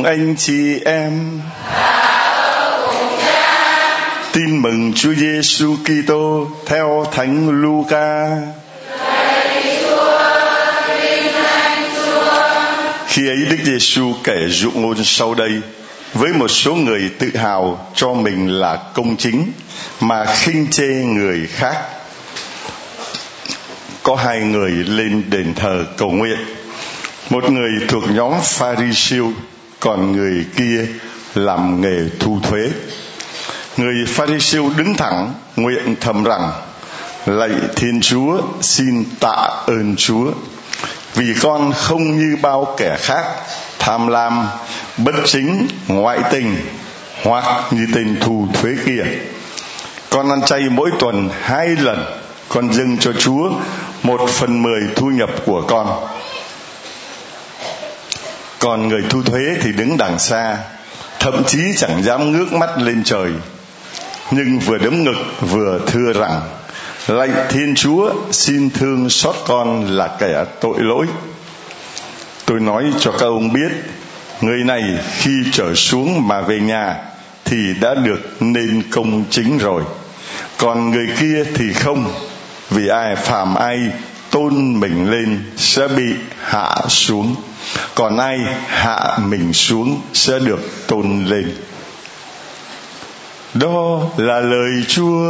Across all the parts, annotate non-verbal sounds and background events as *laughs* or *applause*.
Cùng anh chị em. Tin mừng Chúa Giêsu Kitô theo Thánh Luca. Khi ấy Đức Giêsu kể dụ ngôn sau đây với một số người tự hào cho mình là công chính mà khinh chê người khác. Có hai người lên đền thờ cầu nguyện một người thuộc nhóm pharisêu còn người kia làm nghề thu thuế. Người pharisêu đứng thẳng, nguyện thầm rằng, lạy thiên chúa, xin tạ ơn chúa. Vì con không như bao kẻ khác, tham lam, bất chính, ngoại tình, hoặc như tên thu thuế kia. Con ăn chay mỗi tuần hai lần, con dâng cho chúa một phần mười thu nhập của con còn người thu thuế thì đứng đằng xa, thậm chí chẳng dám ngước mắt lên trời. Nhưng vừa đấm ngực, vừa thưa rằng, lạy thiên chúa, xin thương xót con là kẻ tội lỗi. Tôi nói cho các ông biết, người này khi trở xuống mà về nhà thì đã được nên công chính rồi. Còn người kia thì không, vì ai phàm ai tôn mình lên sẽ bị hạ xuống còn ai hạ mình xuống sẽ được tôn lên. Đó là lời chúa.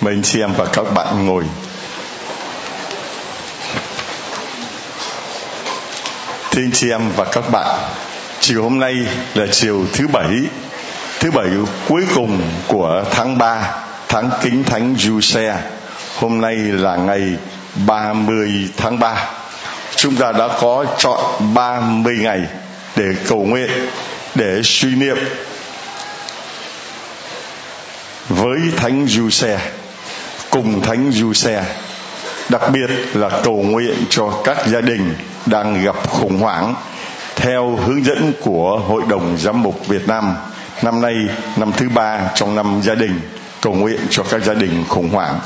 Mời anh chị em và các bạn ngồi. Thưa anh chị em và các bạn chiều hôm nay là chiều thứ bảy thứ bảy cuối cùng của tháng 3 tháng kính thánh Giuse hôm nay là ngày 30 tháng 3 chúng ta đã có chọn 30 ngày để cầu nguyện, để suy niệm với thánh Giuse cùng thánh Giuse đặc biệt là cầu nguyện cho các gia đình đang gặp khủng hoảng theo hướng dẫn của Hội đồng Giám mục Việt Nam. Năm nay, năm thứ ba trong năm gia đình cầu nguyện cho các gia đình khủng hoảng.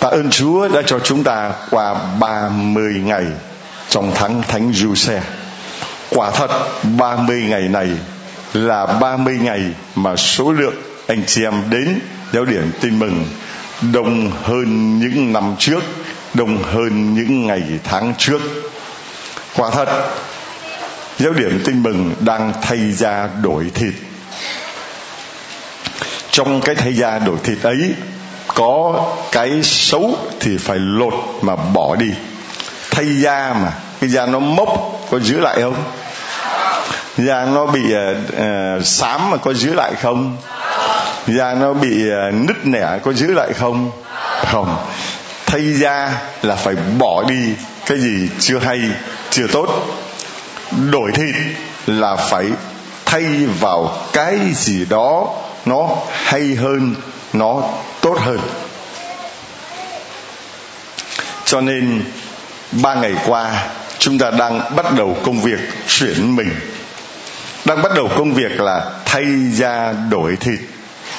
Tạ ơn Chúa đã cho chúng ta qua 30 ngày trong tháng Thánh Giuse. Quả thật 30 ngày này là 30 ngày mà số lượng anh chị em đến giáo điểm tin mừng đông hơn những năm trước, đông hơn những ngày tháng trước. Quả thật giáo điểm tin mừng đang thay ra đổi thịt trong cái thay da đổi thịt ấy có cái xấu thì phải lột mà bỏ đi. Thay da mà cái da nó mốc có giữ lại không? Da nó bị uh, xám mà có giữ lại không? Da nó bị uh, nứt nẻ có giữ lại không? Không. Thay da là phải bỏ đi cái gì chưa hay chưa tốt. Đổi thịt là phải thay vào cái gì đó nó hay hơn, nó tốt hơn. Cho nên, ba ngày qua, chúng ta đang bắt đầu công việc chuyển mình. Đang bắt đầu công việc là thay da đổi thịt,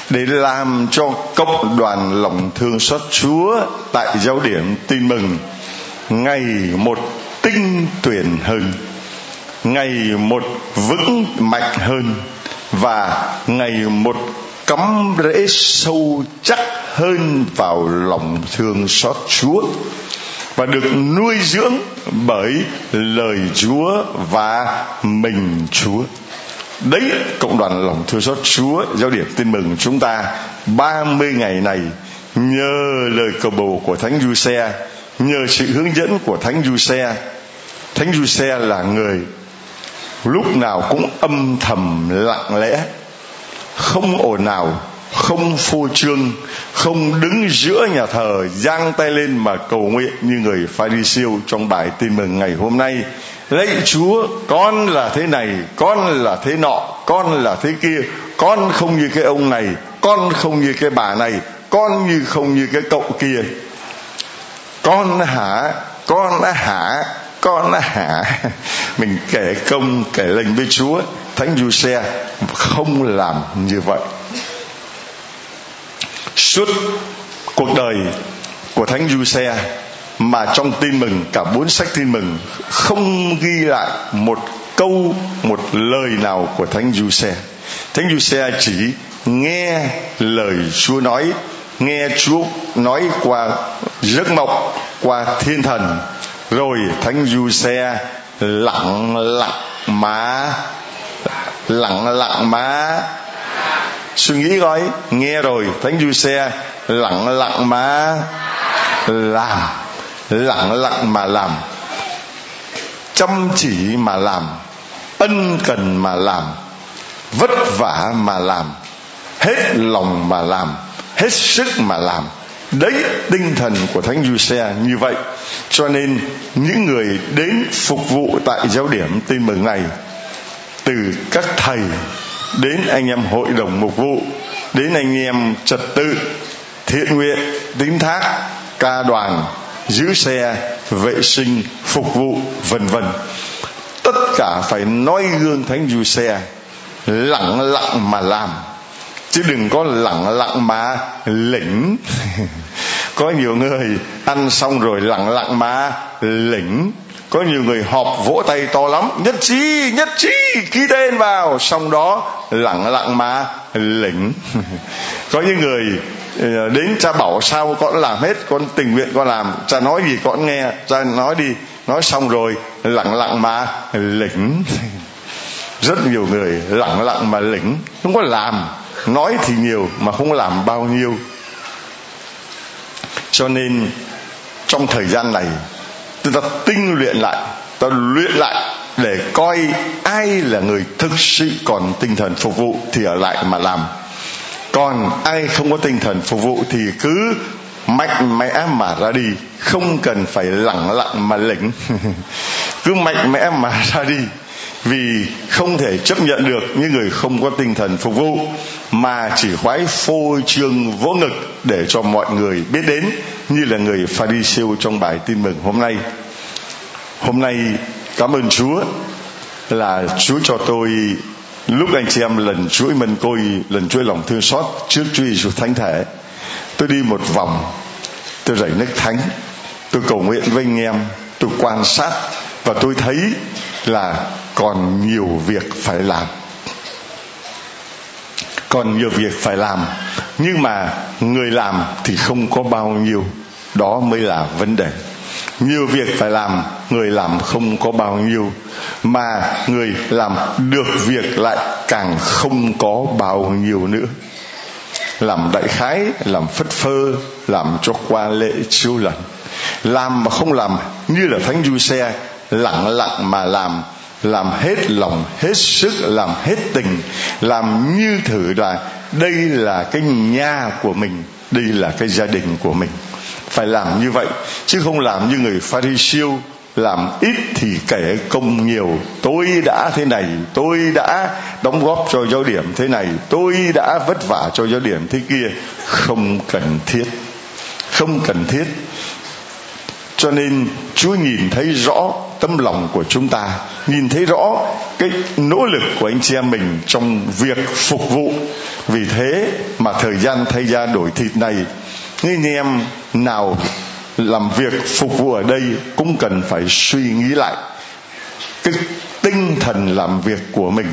để làm cho cộng đoàn lòng thương xót Chúa tại giáo điểm tin mừng. Ngày một tinh tuyển hơn, ngày một vững mạnh hơn và ngày một cắm rễ sâu chắc hơn vào lòng thương xót Chúa và được nuôi dưỡng bởi lời Chúa và mình Chúa. Đấy cộng đoàn lòng thương xót Chúa giáo điểm tin mừng chúng ta 30 ngày này nhờ lời cầu bầu của Thánh Giuse, nhờ sự hướng dẫn của Thánh Giuse. Thánh Giuse là người lúc nào cũng âm thầm, lặng lẽ, không ồn ào, không phô trương, không đứng giữa nhà thờ, giang tay lên mà cầu nguyện như người pharisêu trong bài tin mừng ngày hôm nay. Lạy chúa, con là thế này, con là thế nọ, con là thế kia, con không như cái ông này, con không như cái bà này, con như không như cái cậu kia. Con hả con hả con hả? Mình kể công, kể lệnh với chúa, thánh du xe không làm như vậy. Suốt cuộc đời của thánh du xe mà trong tin mừng, cả bốn sách tin mừng, không ghi lại một câu, một lời nào của thánh du xe thánh du xe chỉ nghe lời chúa nói, nghe chúa nói qua giấc mộng, qua thiên thần rồi, thánh du xe, lặng lặng mà lặng lặng mà suy nghĩ coi, nghe rồi, thánh du xe, lặng lặng mà làm, lặng lặng mà làm. Chăm chỉ mà làm, ân cần mà làm, vất vả mà làm, hết lòng mà làm, hết sức mà làm đấy, tinh thần của thánh du xe như vậy. Cho nên, những người đến phục vụ tại giáo điểm tin mừng này, từ các thầy đến anh em hội đồng mục vụ, đến anh em trật tự, thiện nguyện, tín thác, ca đoàn, giữ xe, vệ sinh, phục vụ, vân vân. Tất cả phải nói gương thánh du xe lặng lặng mà làm chứ đừng có lặng lặng mà lĩnh. *laughs* Có nhiều người ăn xong rồi lặng lặng mà lĩnh. Có nhiều người họp vỗ tay to lắm. Nhất trí nhất trí, ký tên vào. Xong đó lặng lặng mà lĩnh. *laughs* Có những người ờ, đến cha bảo sao con làm hết, con tình nguyện con làm. Cha nói gì con nghe, cha nói đi. Nói xong rồi lặng lặng mà lĩnh. *laughs* Rất nhiều người lặng lặng mà lĩnh. Không có làm nói thì nhiều mà không làm bao nhiêu. Cho nên, trong thời gian này, chúng ta tinh luyện lại, ta luyện lại để coi ai là người thực sự còn tinh thần phục vụ thì ở lại mà làm. Còn ai không có tinh thần phục vụ thì cứ mạnh mẽ mà ra đi, không cần phải lẳng lặng mà lĩnh. *laughs* Cứ mạnh mẽ mà ra đi, vì không thể chấp nhận được những người không có tinh thần phục vụ mà chỉ khoái phô trương vỗ ngực để cho mọi người biết đến, như là người Pharisêu trong bài tin mừng hôm nay. Hôm nay, cảm ơn Chúa là Chúa cho tôi, lúc anh chị em lần chuỗi mân côi, lần chuỗi lòng thương xót trước Chúa Giêsu thánh thể, tôi đi một vòng, tôi rảy nước thánh, tôi cầu nguyện với anh em, tôi quan sát và tôi thấy là còn nhiều việc phải làm còn nhiều việc phải làm. Nhưng mà người làm thì không có bao nhiêu, đó mới là vấn đề. Nhiều việc phải làm, người làm không có bao nhiêu, mà người làm được việc lại càng không có bao nhiêu nữa. Làm đại khái, làm phất phơ, làm cho qua lệ chiêu lần. Làm mà không làm, như là thánh du xe lặng lặng mà làm làm hết lòng, hết sức, làm hết tình, làm như thử là đây là cái nhà của mình, đây là cái gia đình của mình. Phải làm như vậy, chứ không làm như người pharisêu làm ít thì kể công nhiều. Tôi đã thế này, tôi đã đóng góp cho giáo điểm thế này, tôi đã vất vả cho giáo điểm thế kia. Không cần thiết, không cần thiết cho nên chúa nhìn thấy rõ tâm lòng của chúng ta, nhìn thấy rõ cái nỗ lực của anh chị em mình trong việc phục vụ. Vì thế mà thời gian thay ra đổi thịt này, những anh em nào làm việc phục vụ ở đây cũng cần phải suy nghĩ lại cái tinh thần làm việc của mình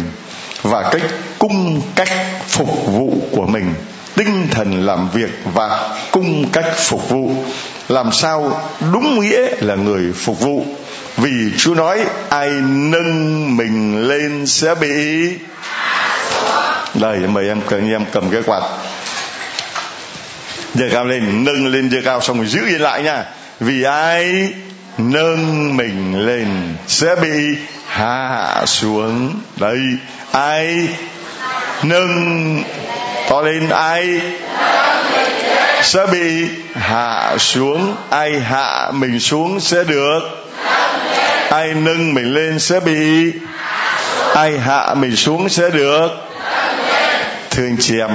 và cách cung cách phục vụ của mình, tinh thần làm việc và cung cách phục vụ làm sao đúng nghĩa là người phục vụ? Vì Chúa nói, ai nâng mình lên sẽ bị đây, mời em cần em cầm cái quạt. Giơ cao lên, nâng lên, giơ cao, xong rồi giữ yên lại nha. Vì ai nâng mình lên sẽ bị hạ xuống. Đây, ai nâng to lên, ai sẽ bị hạ xuống, ai hạ mình xuống sẽ được. Ai nâng mình lên sẽ bị ai hạ mình xuống sẽ được. Thưa anh chị em,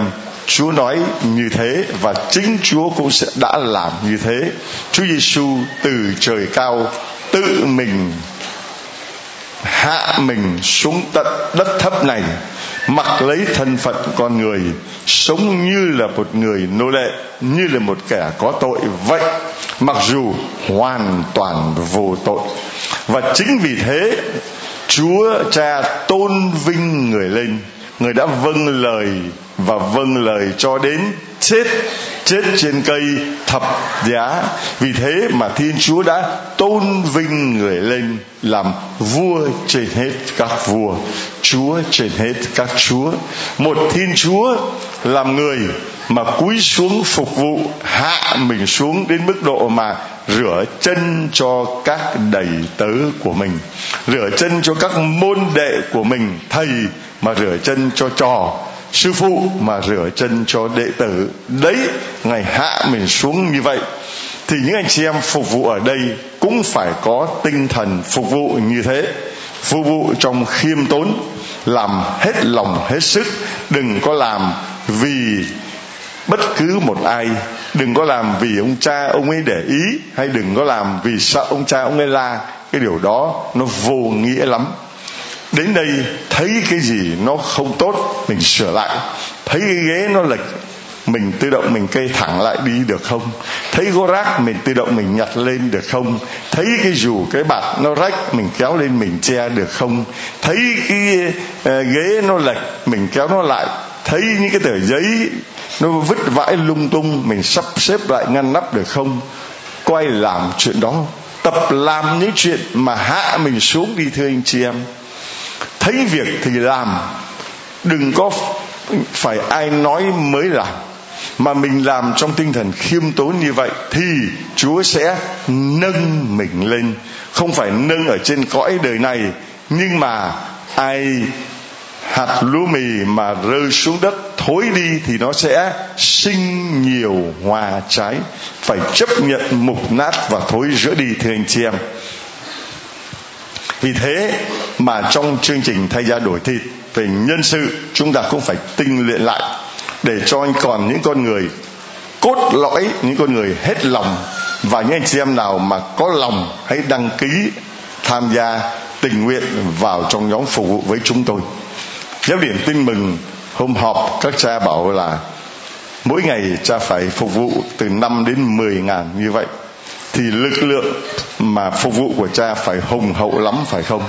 Chúa nói như thế và chính Chúa cũng sẽ đã làm như thế. Chúa Giêsu từ trời cao tự mình hạ mình xuống tận đất thấp này mặc lấy thân phận con người, sống như là một người nô lệ, như là một kẻ có tội vậy, mặc dù hoàn toàn vô tội. Và chính vì thế, chúa cha tôn vinh người lên, người đã vâng lời và vâng lời cho đến chết chết trên cây thập giá. Vì thế mà thiên chúa đã tôn vinh người lên làm vua trên hết các vua, chúa trên hết các chúa. Một thiên chúa làm người mà cúi xuống phục vụ, hạ mình xuống đến mức độ mà rửa chân cho các đầy tớ của mình, rửa chân cho các môn đệ của mình, thầy mà rửa chân cho trò sư phụ mà rửa chân cho đệ tử, đấy, ngày hạ mình xuống như vậy, thì những anh chị em phục vụ ở đây cũng phải có tinh thần phục vụ như thế. Phục vụ trong khiêm tốn, làm hết lòng hết sức, đừng có làm vì bất cứ một ai, đừng có làm vì ông cha ông ấy để ý, hay đừng có làm vì sợ ông cha ông ấy la. Cái điều đó nó vô nghĩa lắm đến đây thấy cái gì nó không tốt mình sửa lại. Thấy cái ghế nó lệch mình tự động mình cây thẳng lại đi được không? Thấy gỗ rác mình tự động mình nhặt lên được không? Thấy cái dù cái bạt nó rách mình kéo lên mình che được không? Thấy cái uh, ghế nó lệch mình kéo nó lại. Thấy những cái tờ giấy nó vứt vãi lung tung mình sắp xếp lại ngăn nắp được không? Quay làm chuyện đó tập làm những chuyện mà hạ mình xuống đi thưa anh chị em thấy việc thì làm. Đừng có phải ai nói mới làm. Mà mình làm trong tinh thần khiêm tốn như vậy thì chúa sẽ nâng mình lên. Không phải nâng ở trên cõi đời này, nhưng mà ai hạt lúa mì mà rơi xuống đất thối đi thì nó sẽ sinh nhiều hoa trái. Phải chấp nhận mục nát và thối rữa đi, thưa anh chị em. Vì thế mà trong chương trình thay da đổi thịt, về nhân sự, chúng ta cũng phải tinh luyện lại để cho anh còn những con người cốt lõi, những con người hết lòng. Và những anh chị em nào mà có lòng, hãy đăng ký tham gia tình nguyện vào trong nhóm phục vụ với chúng tôi. Giáo điểm tin mừng, hôm họp, các cha bảo là mỗi ngày cha phải phục vụ từ 5 đến 10 ngàn như vậy. Thì lực lượng mà phục vụ của cha phải hùng hậu lắm, phải không?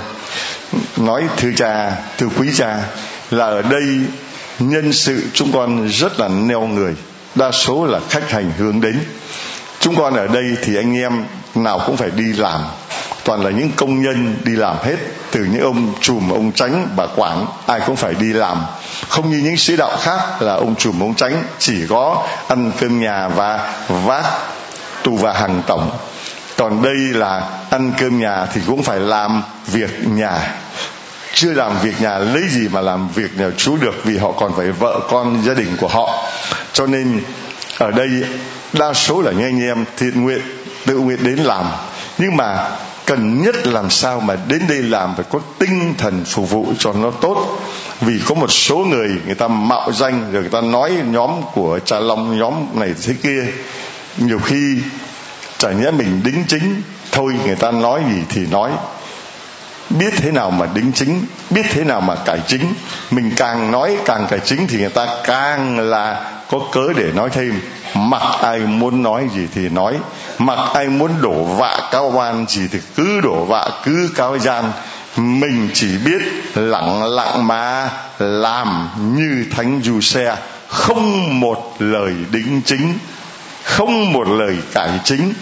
Nói thưa cha, thưa quý cha, là ở đây nhân sự chúng con rất là neo người, đa số là khách hành hướng đến. Chúng con ở đây thì anh em nào cũng phải đi làm, toàn là những công nhân đi làm hết, từ những ông trùm ông tránh bà quản, ai cũng phải đi làm. Không như những sĩ đạo khác là ông trùm ông tránh chỉ có ăn cơm nhà và vác tù và hàng tổng. Còn đây là ăn cơm nhà thì cũng phải làm việc nhà chưa làm việc nhà, lấy gì mà làm việc nhà chú được vì họ còn phải vợ con gia đình của họ. Cho nên, ở đây, đa số là những anh em thiện nguyện, tự nguyện đến làm. Nhưng mà, cần nhất làm sao mà đến đây làm phải có tinh thần phục vụ cho nó tốt. Vì có một số người người ta mạo danh, rồi người ta nói nhóm của cha long, nhóm này thế kia. Nhiều khi, chả nhẽ mình đính chính, thôi, người ta nói gì thì nói biết thế nào mà đính chính, biết thế nào mà cải chính. Mình càng nói càng cải chính thì người ta càng là có cớ để nói thêm. Mặc ai muốn nói gì thì nói. Mặc ai muốn đổ vạ cao oan gì thì cứ đổ vạ, cứ cao gian. Mình chỉ biết lặng lặng mà làm như thánh du xe không một lời đính chính, không một lời cải chính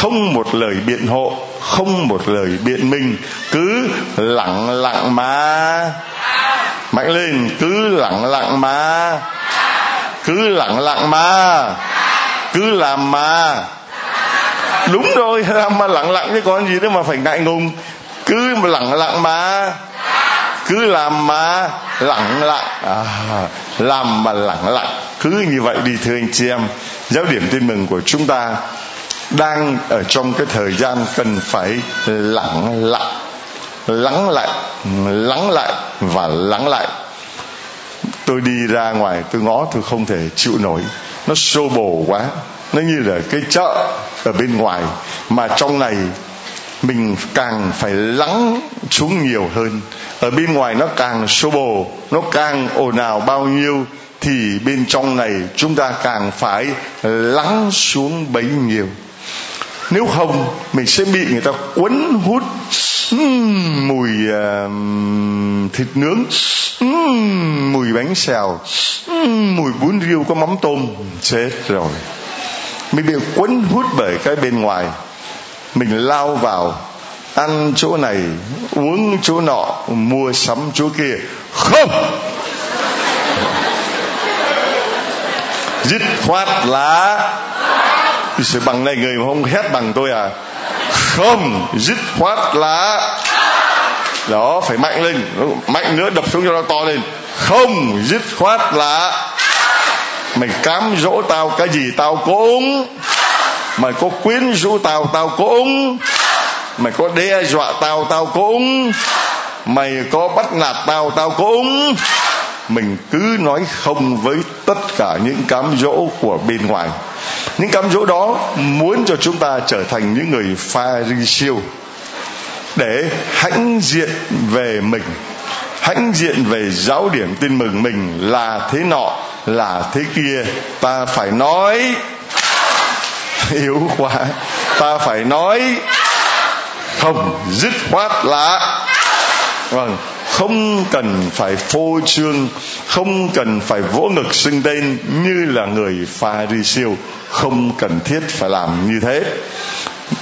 không một lời biện hộ không một lời biện minh cứ lặng lặng mà. Mạnh lên cứ lặng lặng mà. Cứ lặng lặng mà. Cứ làm mà. Đúng rồi *laughs* làm mà lặng lặng chứ còn gì nữa mà phải ngại ngùng. Cứ mà lặng lặng mà. Cứ làm mà lặng lặng. À, làm mà lặng lặng. Cứ như vậy đi thưa anh chị em. Giáo điểm tin mừng của chúng ta đang ở trong cái thời gian cần phải lặng lặng lắng lại lắng lại và lắng lại. Tôi đi ra ngoài, tôi ngó, tôi không thể chịu nổi. Nó xô bồ quá. Nó như là cái chợ ở bên ngoài. Mà trong này, mình càng phải lắng xuống nhiều hơn. Ở bên ngoài nó càng xô bồ, nó càng ồn ào bao nhiêu, thì bên trong này chúng ta càng phải lắng xuống bấy nhiêu nếu không mình sẽ bị người ta quấn hút uhm, mùi uh, thịt nướng uhm, mùi bánh xèo uhm, mùi bún riêu có mắm tôm chết rồi. Mình bị quấn hút bởi cái bên ngoài. Mình lao vào ăn chỗ này uống chỗ nọ mua sắm chỗ kia. Không! Dứt khoát là sự bằng này người mà không hét bằng tôi à? Không, dứt khoát là đó, phải mạnh lên, mạnh nữa, đập xuống cho nó to lên. Không, dứt khoát là mày cám dỗ tao cái gì tao cũng mày có quyến rũ tao tao cũng mày có đe dọa tao tao cũng mày có bắt nạt tao tao cũng mình cứ nói không với tất cả những cám dỗ của bên ngoài những cám dỗ đó muốn cho chúng ta trở thành những người pha ri siêu để hãnh diện về mình, hãnh diện về giáo điểm tin mừng mình là thế nọ, là thế kia. Ta phải nói yếu quá. Ta phải nói, không dứt khoát là vâng không cần phải phô trương, không cần phải vỗ ngực xưng tên như là người pha ri siêu, không cần thiết phải làm như thế.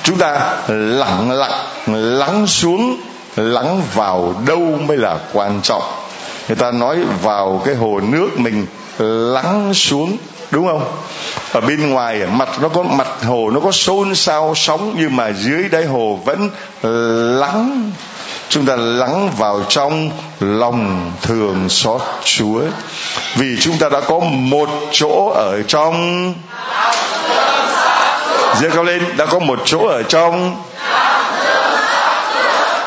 Chúng ta lặng lặng, lắng xuống, lắng vào đâu mới là quan trọng. Người ta nói vào cái hồ nước mình, lắng xuống, đúng không? Ở bên ngoài mặt nó có mặt hồ, nó có xôn xao sóng, nhưng mà dưới đáy hồ vẫn lắng chúng ta lắng vào trong lòng thường xót chúa. Vì chúng ta đã có một chỗ ở trong giơ cao lên đã có một chỗ ở trong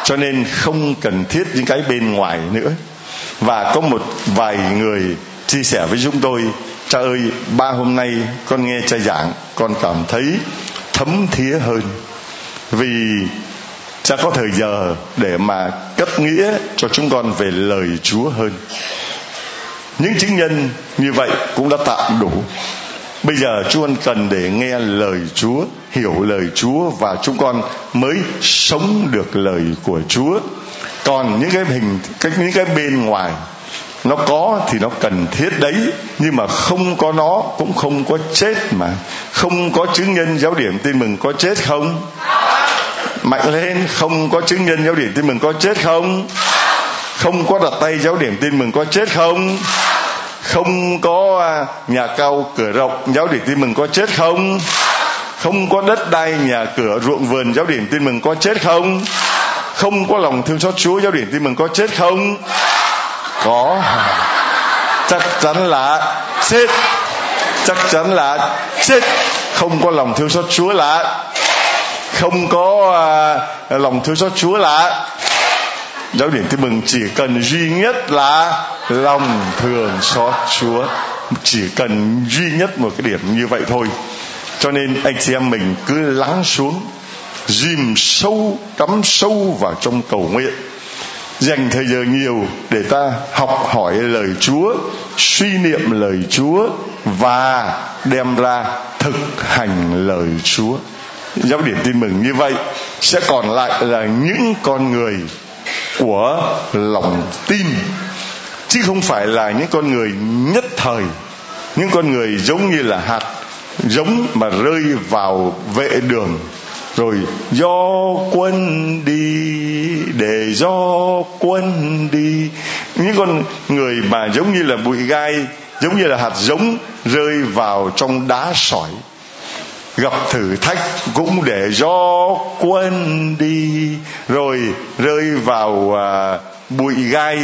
cho nên không cần thiết những cái bên ngoài nữa. Và có một vài người chia sẻ với chúng tôi, cha ơi, ba hôm nay con nghe cha giảng, con cảm thấy thấm thía hơn. Vì cha có thời giờ để mà cấp nghĩa cho chúng con về lời chúa hơn. Những chứng nhân như vậy cũng đã tạm đủ. Bây giờ chúng con cần để nghe lời chúa, hiểu lời chúa và chúng con mới sống được lời của chúa. Còn những cái hình cái những cái bên ngoài, nó có thì nó cần thiết đấy, nhưng mà không có nó cũng không có chết mà. Không có chứng nhân giáo điểm tin mừng có chết không? Mạnh lên, không có chứng nhân giáo điểm tin mừng có chết không? Không có đặt tay giáo điểm tin mừng có chết không? Không có à, nhà cao cửa rộng giáo điểm tin mừng có chết không? Không có đất đai nhà cửa ruộng vườn giáo điểm tin mừng có chết không? Không có lòng thương xót chúa giáo điểm tin mừng có chết không? Có. Chắc chắn là chết. Chắc chắn là chết. Không có lòng thương xót chúa là không có à, lòng thương xót chúa là. Giáo điểm tin mừng chỉ cần duy nhất là lòng thường xót chúa. Chỉ cần duy nhất một cái điểm như vậy thôi. Cho nên anh chị em mình cứ lắng xuống dìm sâu cắm sâu vào trong cầu nguyện. Dành thời giờ nhiều để ta học hỏi lời Chúa, suy niệm lời Chúa và đem ra thực hành lời Chúa. Giáo điểm tin mừng như vậy sẽ còn lại là những con người của lòng tin, chứ không phải là những con người nhất thời, những con người giống như là hạt, giống mà rơi vào vệ đường. Rồi do quân đi, để do quân đi. Những con người mà giống như là bụi gai, giống như là hạt giống rơi vào trong đá sỏi gặp thử thách cũng để do quên đi rồi rơi vào à, bụi gai.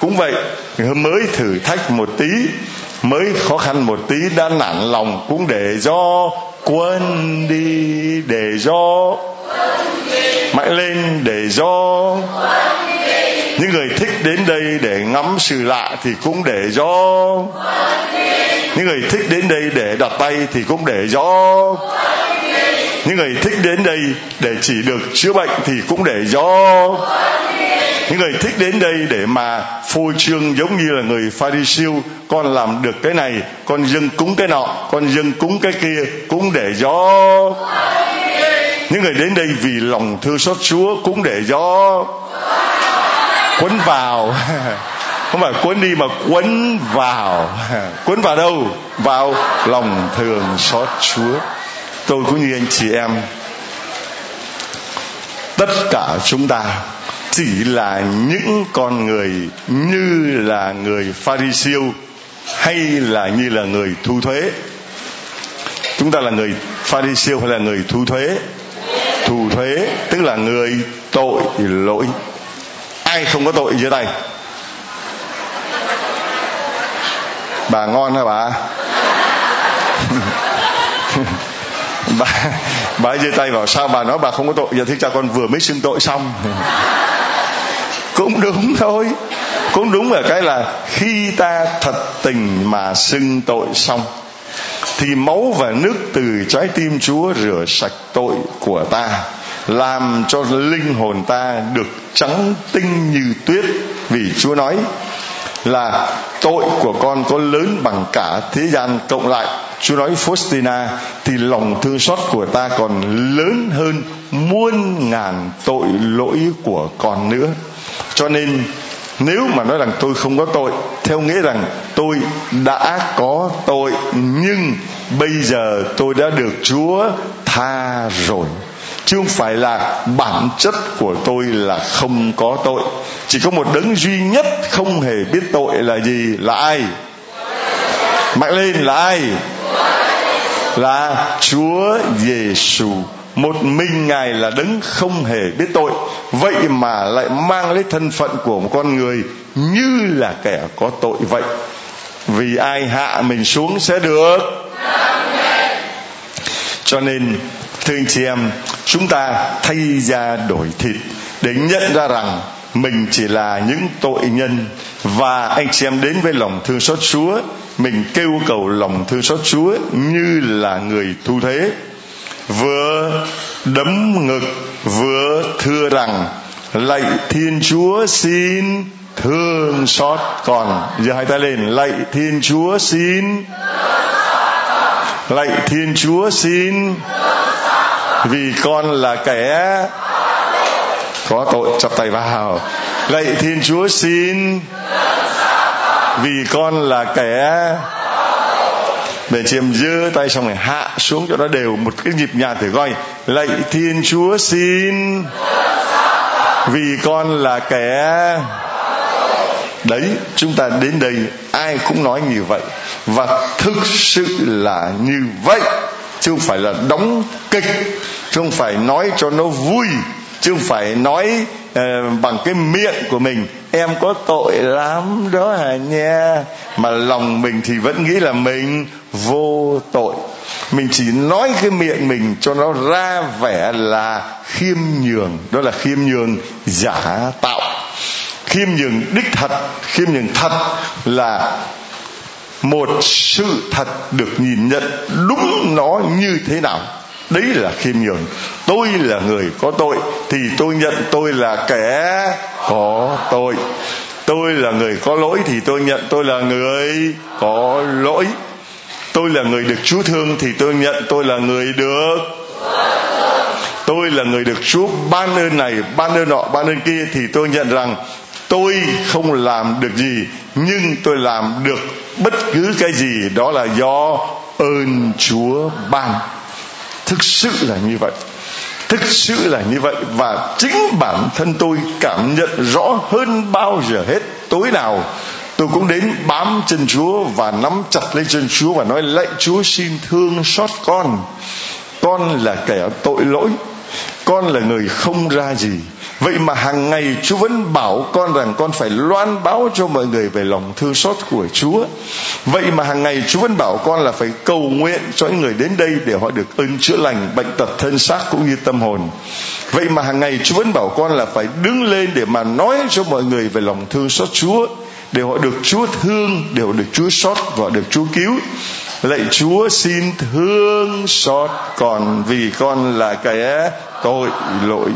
Cũng vậy mới thử thách một tí mới khó khăn một tí đã nản lòng cũng để do quên đi để do mạnh lên để do những người thích đến đây để ngắm sự lạ thì cũng để do những người thích đến đây để đặt tay thì cũng để do những người thích đến đây để chỉ được chữa bệnh thì cũng để do những người thích đến đây để mà phô trương giống như là người pha đi siêu con làm được cái này, con dâng cúng cái nọ, con dâng cúng cái kia, cũng để gió những người đến đây vì lòng thương xót chúa cũng để gió quấn vào. *laughs* không phải cuốn đi mà cuốn vào. Cuốn vào đâu? Vào lòng thường xót chúa. Tôi cũng như anh chị em, tất cả chúng ta chỉ là những con người như là người pha ri siêu hay là như là người thu thuế. Chúng ta là người pha ri siêu hay là người thu thuế? Thu thuế, tức là người tội lỗi. Ai không có tội dưới tay? Bà ngon hả bà? *laughs* Bà bà giơ tay vào sao bà nói bà không có tội? Giờ thưa cha con vừa mới xưng tội xong. Cũng đúng thôi. Cũng đúng là cái là khi ta thật tình mà xưng tội xong thì máu và nước từ trái tim Chúa rửa sạch tội của ta làm cho linh hồn ta được trắng tinh như tuyết. Vì Chúa nói là tội của con có lớn bằng cả thế gian. Cộng lại, Chúa nói Faustina, thì lòng thương xót của ta còn lớn hơn muôn ngàn tội lỗi của con nữa. Cho nên, nếu mà nói rằng tôi không có tội, theo nghĩa rằng tôi đã có tội, nhưng bây giờ tôi đã được chúa tha rồi chứ không phải là bản chất của tôi là không có tội. Chỉ có một đấng duy nhất không hề biết tội là gì? Là ai? Mạnh lên, là ai? Là chúa giêsu một mình ngài là đấng không hề biết tội. Vậy mà lại mang lấy thân phận của một con người như là kẻ có tội vậy. Vì ai hạ mình xuống sẽ được. Cho nên thưa anh chị em, chúng ta thay ra đổi thịt để nhận ra rằng mình chỉ là những tội nhân. Và anh chị em đến với lòng thương xót Chúa, mình kêu cầu lòng thương xót Chúa như là người thu thế. Vừa đấm ngực, vừa thưa rằng, lạy thiên chúa xin thương xót con. Giờ hai tay lên, lạy thiên chúa xin lạy thiên chúa xin vì con là kẻ có tội chắp tay vào. Lạy thiên chúa xin vì con là kẻ để chị em giơ tay xong rồi hạ xuống cho nó đều một cái nhịp nhàng thử coi. Lạy thiên chúa xin vì con là kẻ đấy, chúng ta đến đây ai cũng nói như vậy và thực sự là như vậy chứ không phải là đóng kịch chứ không phải nói cho nó vui chứ không phải nói uh, bằng cái miệng của mình em có tội lắm đó hả nha. Mà lòng mình thì vẫn nghĩ là mình vô tội. Mình chỉ nói cái miệng mình cho nó ra vẻ là khiêm nhường đó là khiêm nhường giả tạo. Khiêm nhường đích thật khiêm nhường thật là một sự thật được nhìn nhận đúng nó như thế nào? Đấy là khiêm nhường. Tôi là người có tội, thì tôi nhận tôi là kẻ có tội. Tôi là người có lỗi, thì tôi nhận tôi là người có lỗi. Tôi là người được chúa thương, thì tôi nhận tôi là người được. Tôi là người được chúa ban ơn này, ban ơn nọ, ban ơn kia, thì tôi nhận rằng tôi không làm được gì, nhưng tôi làm được bất cứ cái gì, đó là do ơn chúa ban. Thực sự là như vậy. Thực sự là như vậy. Và chính bản thân tôi cảm nhận rõ hơn bao giờ hết. Tối nào, tôi cũng đến bám chân Chúa và nắm chặt lấy chân Chúa và nói, lạy Chúa, xin thương xót con. Con là kẻ tội lỗi. Con là người không ra gì vậy mà hàng ngày chúa vẫn bảo con rằng con phải loan báo cho mọi người về lòng thương xót của chúa vậy mà hàng ngày chúa vẫn bảo con là phải cầu nguyện cho những người đến đây để họ được ơn chữa lành bệnh tật thân xác cũng như tâm hồn vậy mà hàng ngày chúa vẫn bảo con là phải đứng lên để mà nói cho mọi người về lòng thương xót chúa để họ được Chúa thương, để họ được Chúa xót và được Chúa cứu. Lạy Chúa xin thương xót còn vì con là kẻ tội lỗi.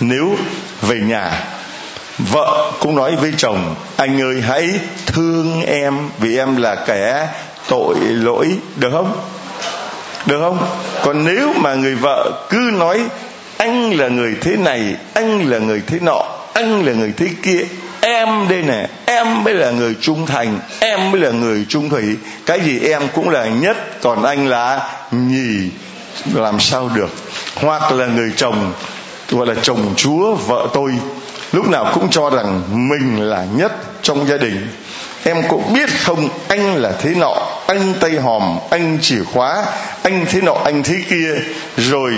Nếu về nhà, vợ cũng nói với chồng, anh ơi, hãy thương em vì em là kẻ tội lỗi. Được không? Được không? Còn nếu mà người vợ cứ nói, anh là người thế này, anh là người thế nọ, anh là người thế kia, em đây nè, em mới là người trung thành, em mới là người trung thủy. Cái gì em cũng là nhất, còn anh là nhì, làm sao được? Hoặc là người chồng gọi là chồng chúa, vợ tôi, lúc nào cũng cho rằng mình là nhất trong gia đình. Em cũng biết không, anh là thế nọ, anh tay hòm, anh chìa khóa, anh thế nọ, anh thế kia. Rồi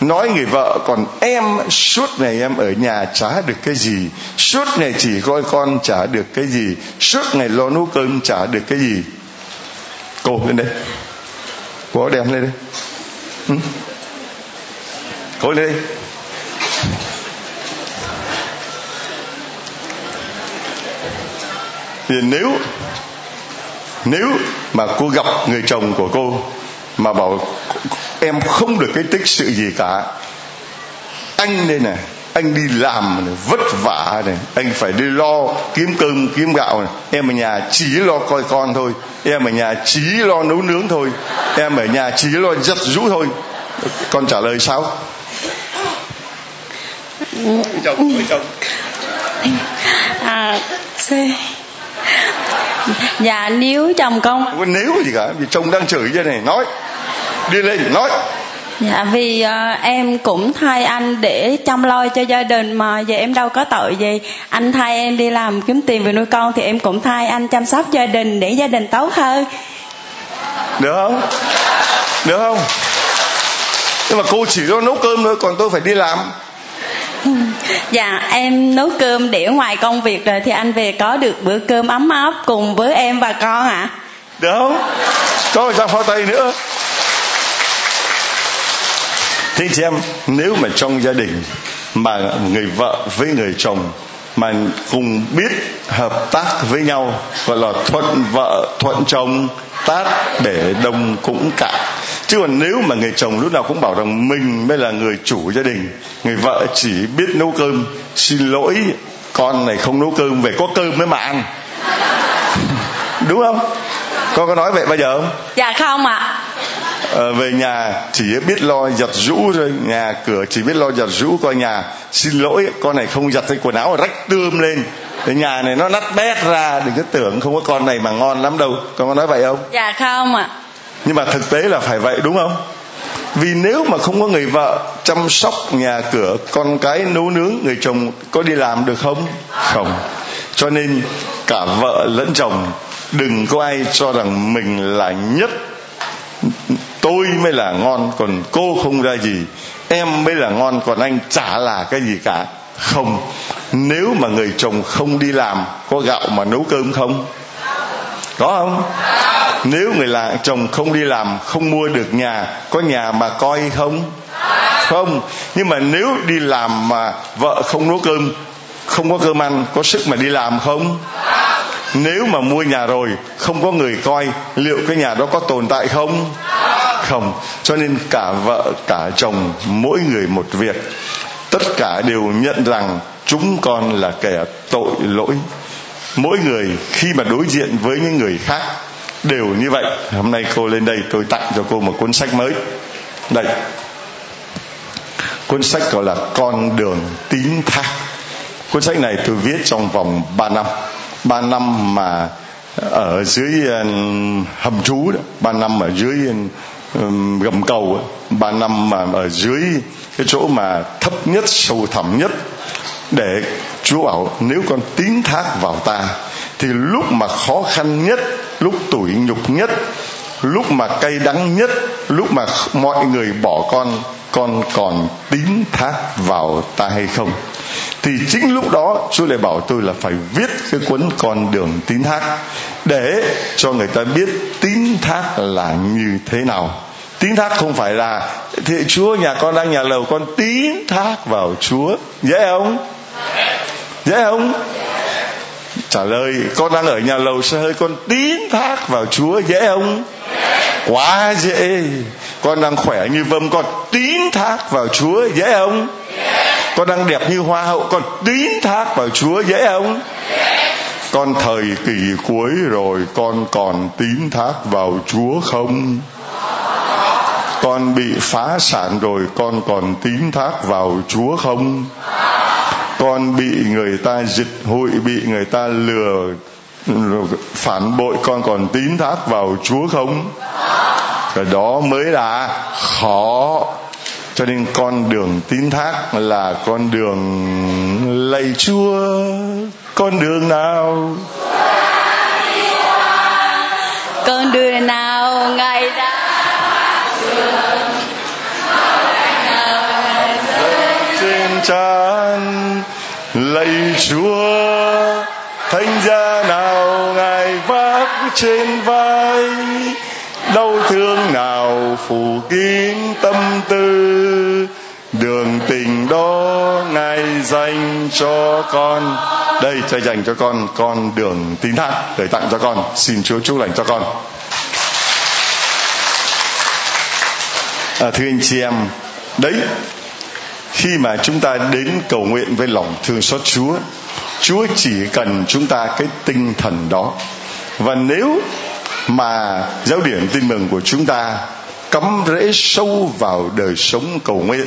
nói người vợ, còn em, suốt ngày em ở nhà chả được cái gì, suốt ngày chỉ coi con chả được cái gì, suốt ngày lo nấu cơm chả được cái gì. Cô lên đây. Cô đem lên đây. Ừ? cô lên đây thì nếu nếu mà cô gặp người chồng của cô mà bảo em không được cái tích sự gì cả anh đây này anh đi làm này, vất vả này anh phải đi lo kiếm cơm kiếm gạo này. Em ở nhà chỉ lo coi con thôi em ở nhà chỉ lo nấu nướng thôi em ở nhà chỉ lo giặt rũ thôi. Con trả lời sao? Chồng chồng. À, dạ nếu chồng con. Không có nếu gì cả? Vì chồng đang chửi vậy này. Nói. Đi lên nói. Dạ vì uh, em cũng thay anh để chăm lo cho gia đình mà giờ em đâu có tội gì. Anh thay em đi làm kiếm tiền về nuôi con thì em cũng thay anh chăm sóc gia đình để gia đình tốt hơn. Được không? Được không? Nhưng mà cô chỉ lo nấu cơm thôi còn tôi phải đi làm dạ em nấu cơm để ngoài công việc rồi thì anh về có được bữa cơm ấm áp cùng với em và con ạ à? đúng có sao phó tay nữa thế chị em, nếu mà trong gia đình mà người vợ với người chồng mà cùng biết hợp tác với nhau, gọi là thuận vợ, thuận chồng, tác để đồng cũng cạn chứ còn nếu mà người chồng lúc nào cũng bảo rằng mình mới là người chủ gia đình người vợ chỉ biết nấu cơm xin lỗi con này không nấu cơm về có cơm mới mà ăn. *laughs* Đúng không? Con có nói vậy bao giờ không? Dạ không ạ. À, về nhà chỉ biết lo giặt rũ thôi nhà cửa chỉ biết lo giặt rũ coi nhà xin lỗi con này không giặt cái quần áo rách tươm lên. Cái nhà này nó nát bét ra đừng có tưởng không có con này mà ngon lắm đâu. Con có nói vậy không? Dạ không ạ nhưng mà thực tế là phải vậy, đúng không? Vì nếu mà không có người vợ chăm sóc nhà cửa, con cái nấu nướng, người chồng có đi làm được không? Không. Cho nên cả vợ lẫn chồng, đừng có ai cho rằng mình là nhất, tôi mới là ngon, còn cô không ra gì, em mới là ngon, còn anh chả là cái gì cả. Không. Nếu mà người chồng không đi làm, có gạo mà nấu cơm không? Có không? Nếu người lạ chồng không đi làm, không mua được nhà, có nhà mà coi không? Không. Nhưng mà nếu đi làm mà vợ không nấu cơm, không có cơm ăn, có sức mà đi làm không? Nếu mà mua nhà rồi, không có người coi, liệu cái nhà đó có tồn tại không? Không. Cho nên cả vợ, cả chồng, mỗi người một việc. Tất cả đều nhận rằng chúng con là kẻ tội lỗi. Mỗi người khi mà đối diện với những người khác đều như vậy. Hôm nay cô lên đây, tôi tặng cho cô một cuốn sách mới. Đây. Cuốn sách gọi là con đường tín thác. Cuốn sách này tôi viết trong vòng 3 năm. 3 năm mà ở dưới um, hầm trú đó. 3 năm ở dưới um, um, gầm cầu ba năm mà ở dưới cái chỗ mà thấp nhất, sâu thẳm nhất để Chúa bảo, nếu con tín thác vào ta, thì lúc mà khó khăn nhất lúc tủi nhục nhất, lúc mà cay đắng nhất, lúc mà mọi người bỏ con con còn tín thác vào ta hay không? Thì chính lúc đó, Chúa lại bảo tôi là phải viết cái cuốn con đường tín thác để cho người ta biết tín thác là như thế nào. Tín thác không phải là thì Chúa, nhà con đang nhà lầu, con tín thác vào Chúa. Dễ không? Dễ không? Trả lời, con đang ở nhà lầu xe hơi con tín thác vào chúa, dễ không? Quá dễ. Con đang khỏe như vâm, con tín thác vào chúa, dễ không? Con đang đẹp như hoa hậu, con tín thác vào chúa, dễ không? Con thời kỳ cuối rồi, con còn tín thác vào chúa không? Con bị phá sản rồi, con còn tín thác vào chúa không? Con bị người ta dịch hụi bị người ta lừa phản bội con còn tín thác vào chúa không? Cái đó mới là khó. Cho nên con đường tín thác là con đường lạy chúa. Con đường nào? Con đường nào ngày đã trên trán lạy chúa thánh gia nào ngài vác trên vai? Đau thương nào phủ kín tâm tư? Đường tình đó ngài dành cho con. Đây cha dành cho con con đường tín thác để tặng cho con. Xin chúa chúc lành cho con. À, thưa anh chị em đấy khi mà chúng ta đến cầu nguyện với lòng thương xót chúa chúa chỉ cần chúng ta cái tinh thần đó. Và nếu mà giáo điển tin mừng của chúng ta cắm rễ sâu vào đời sống cầu nguyện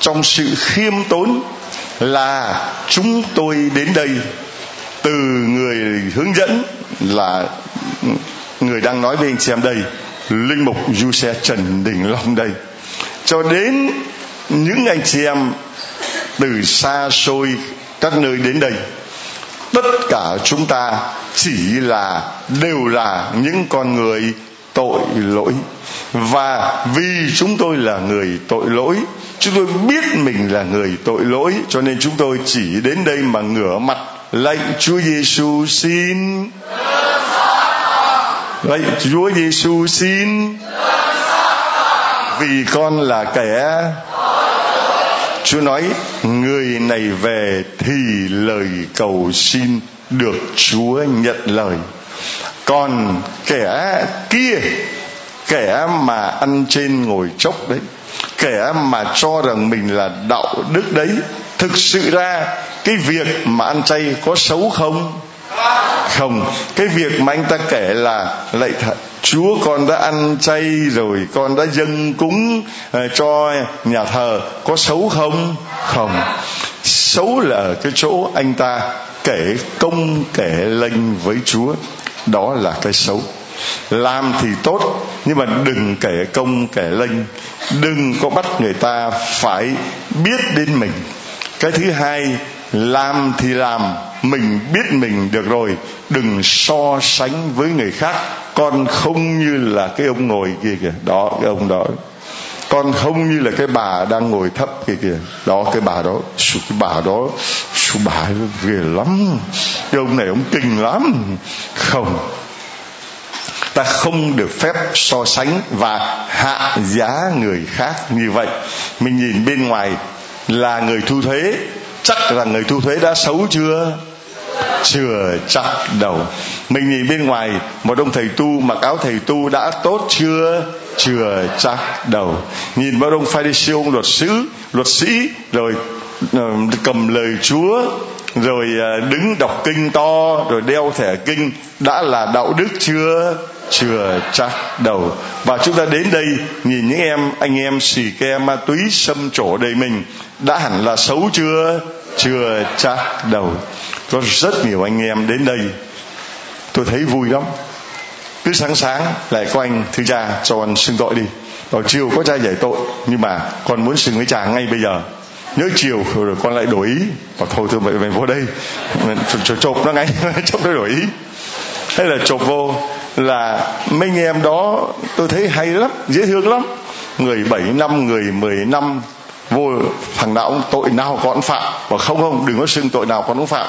trong sự khiêm tốn là chúng tôi đến đây từ người hướng dẫn là người đang nói với anh chị em đây, linh mục du xe trần đình long đây. Cho đến những anh chị em từ xa xôi các nơi đến đây, tất cả chúng ta chỉ là, đều là những con người tội lỗi. Và vì chúng tôi là người tội lỗi, chúng tôi biết mình là người tội lỗi, cho nên chúng tôi chỉ đến đây mà ngửa mặt lạy Chúa Giêsu xin. Lạy Chúa Giêsu xin. Vì con là kẻ Chúa nói, người này về thì lời cầu xin được Chúa nhận lời. Còn kẻ kia, kẻ mà ăn trên ngồi chốc đấy, kẻ mà cho rằng mình là đạo đức đấy, thực sự ra cái việc mà ăn chay có xấu không? Không, cái việc mà anh ta kể là lạy thật chúa, con đã ăn chay rồi, con đã dâng cúng ờ, cho nhà thờ, có xấu không? Không. Xấu là ở cái chỗ anh ta kể công, kể lệnh với chúa, đó là cái xấu. Làm thì tốt, nhưng mà đừng kể công, kể lệnh đừng có bắt người ta phải biết đến mình. Cái thứ hai làm thì làm, mình biết mình được rồi. Đừng so sánh với người khác. Con không như là cái ông ngồi kia kìa. Đó, cái ông đó. Con không như là cái bà đang ngồi thấp kia kìa. Đó, cái bà đó. Cái bà đó. Bà ghê lắm. Cái ông này ông kinh lắm. Không. Ta không được phép so sánh và hạ giá người khác như vậy. Mình nhìn bên ngoài là người thu thuế chắc là người thu thuế đã xấu chưa? Chưa chắc đâu. Mình nhìn bên ngoài, một ông thầy tu mặc áo thầy tu đã tốt chưa? Chưa chắc đầu. nhìn một ông pharisee, ông luật sư luật sĩ, rồi ờ, cầm lời chúa, rồi ờ, đứng đọc kinh to, rồi đeo thẻ kinh, đã là đạo đức chưa? Chưa chắc đầu và chúng ta đến đây, nhìn những em, anh em xì ke ma túy xâm trổ đầy mình, đã hẳn là xấu chưa? Chưa chắc đầu có rất nhiều anh em đến đây. Tôi thấy vui lắm. Cứ sáng sáng lại có anh thư cha cho con xưng tội đi. Vào chiều có cha giải tội nhưng mà con muốn xưng với cha ngay bây giờ. Nhớ chiều rồi con lại đổi ý. Và thôi thôi mày, mày vô đây. Chộp, chộp nó ngay. *laughs* Chộp nó đổi ý. Hay là chộp vô là mấy anh em đó tôi thấy hay lắm dễ thương lắm. Người bảy năm người mười năm vô thằng nào cũng tội nào con phạm. Và không không, đừng có xưng tội nào con cũng phạm.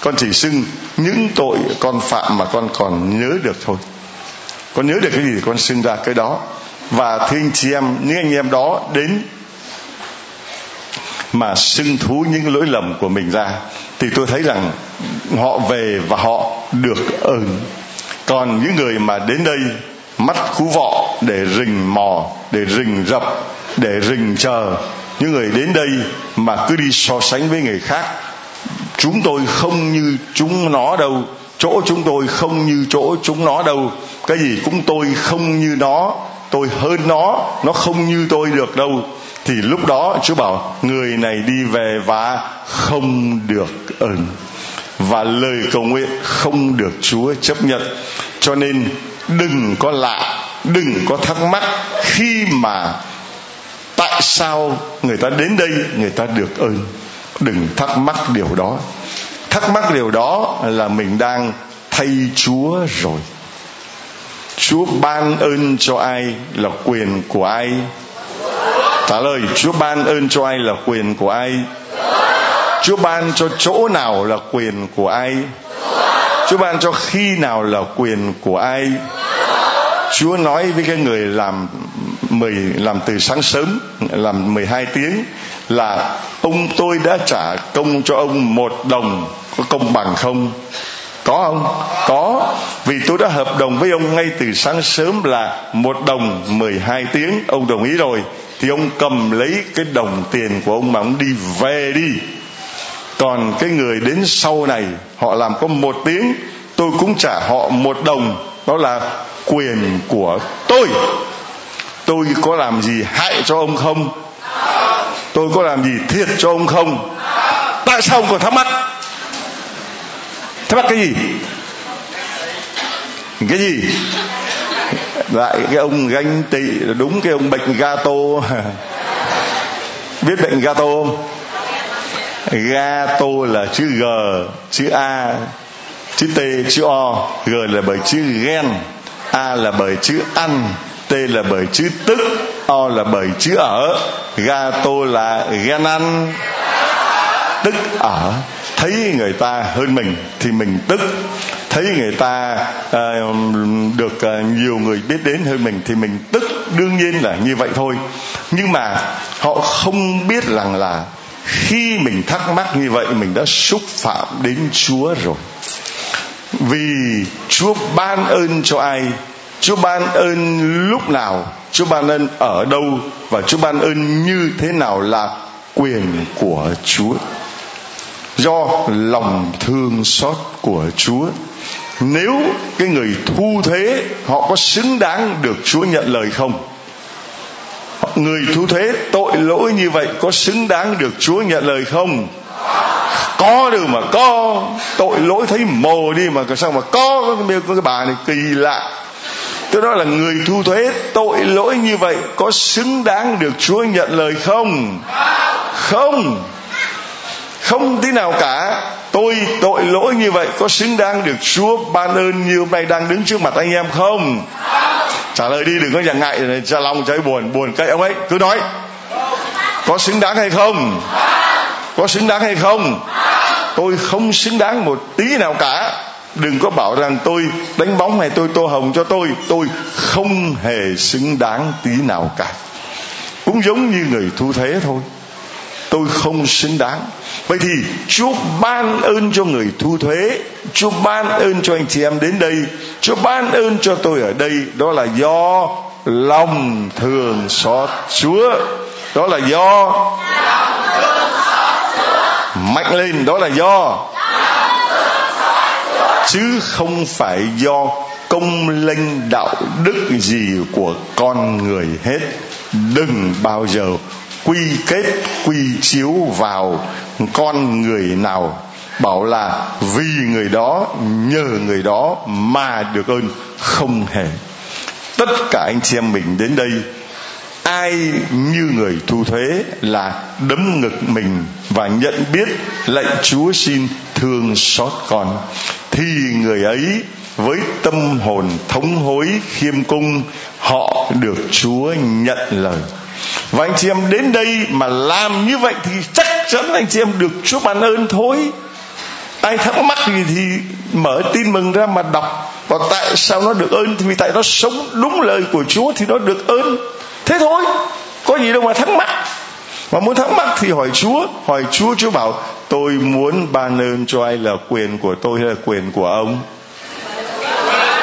Con chỉ xưng những tội con phạm mà con còn nhớ được thôi. Con nhớ được cái gì thì con xưng ra cái đó. Và thưa anh chị em, những anh em đó đến mà xưng thú những lỗi lầm của mình ra, thì tôi thấy rằng họ về và họ được ơn. Còn những người mà đến đây mắt cú vọ để rình mò, để rình rập, để rình chờ những người đến đây mà cứ đi so sánh với người khác, chúng tôi không như chúng nó đâu. Chỗ chúng tôi không như chỗ chúng nó đâu. Cái gì cũng tôi không như nó, tôi hơn nó nó không như tôi được đâu. Thì lúc đó chúa bảo, người này đi về và không được ơn, và lời cầu nguyện không được chúa chấp nhận. Cho nên đừng có lạ, đừng có thắc mắc khi mà tại sao người ta đến đây, người ta được ơn? Đừng thắc mắc điều đó. Thắc mắc điều đó là mình đang thay chúa rồi. Chúa ban ơn cho ai là quyền của ai? Trả lời, chúa ban ơn cho ai là quyền của ai? Chúa ban cho chỗ nào là quyền của ai? Chúa ban cho khi nào là quyền của ai? Chúa nói với cái người làm mười, làm từ sáng sớm, làm 12 tiếng là, ông tôi đã trả công cho ông một đồng, có công bằng không? Có không có, vì tôi đã hợp đồng với ông ngay từ sáng sớm là một đồng 12 tiếng. Ông đồng ý rồi, thì ông cầm lấy cái đồng tiền của ông mà ông đi về đi. Còn cái người đến sau này, họ làm có một tiếng, tôi cũng trả họ một đồng, đó là quyền của tôi. Tôi có làm gì hại cho ông không? Tôi có làm gì thiệt cho ông không? Tại sao ông còn thắc mắc? Thắc mắc cái gì? Cái gì? Lại cái ông ganh tị, đúng cái ông bệnh gato. *laughs* Biết bệnh gato không? Gato là chữ g, chữ a, chữ t, chữ o. G là bởi chữ ghen a là bởi chữ ăn t là bởi chữ tức o là bởi chữ ở ga tô là ghen ăn. Tức ở thấy người ta hơn mình thì mình tức. Thấy người ta uh, được uh, nhiều người biết đến hơn mình thì mình tức. Đương nhiên là như vậy thôi. Nhưng mà họ không biết rằng là khi mình thắc mắc như vậy mình đã xúc phạm đến chúa rồi vì chúa ban ơn cho ai? Chúa ban ơn lúc nào? Chúa ban ơn ở đâu? Và chúa ban ơn như thế nào là quyền của chúa? Do lòng thương xót của chúa. Nếu cái người thu thế, họ có xứng đáng được chúa nhận lời không? Người thu thế tội lỗi như vậy có xứng đáng được chúa nhận lời không? Có được mà có tội lỗi thấy mồ đi mà sao mà có cái, cái bà này kỳ lạ. Tôi nói là người thu thuế tội lỗi như vậy có xứng đáng được chúa nhận lời không? Không. Không tí nào cả. Tôi tội lỗi như vậy có xứng đáng được chúa ban ơn như hôm nay đang đứng trước mặt anh em không? Trả lời đi đừng có giằng ngại ra lòng trái buồn buồn cái ông ấy. Cứ nói. Có xứng đáng hay không? Có xứng đáng hay không? Tôi không xứng đáng một tí nào cả. Đừng có bảo rằng tôi đánh bóng hay tôi tô hồng cho tôi. Tôi không hề xứng đáng tí nào cả. Cũng giống như người thu thế thôi. Tôi không xứng đáng. Vậy thì chúa ban ơn cho người thu thuế chúa ban ơn cho anh chị em đến đây. Chúa ban ơn cho tôi ở đây. Đó là do lòng thường xót chúa. Đó là do mạnh lên, đó là do. Chứ không phải do công linh đạo đức gì của con người hết. Đừng bao giờ quy kết, quy chiếu vào con người nào. Bảo là vì người đó, nhờ người đó mà được ơn không hề. Tất cả anh chị em mình đến đây ai như người thu thuế là đấm ngực mình và nhận biết lệnh chúa xin thương xót con. Thì người ấy với tâm hồn thống hối khiêm cung, họ được chúa nhận lời. Và anh chị em đến đây mà làm như vậy thì chắc chắn anh chị em được chúa ban ơn thôi. Ai thắc mắc gì thì mở tin mừng ra mà đọc. Và tại sao nó được ơn? Thì vì tại nó sống đúng lời của chúa thì nó được ơn thế thôi. Có gì đâu mà thắc mắc. Mà muốn thắc mắc thì hỏi chúa. Hỏi chúa chúa bảo, tôi muốn ban ơn cho ai là quyền của tôi hay là quyền của ông?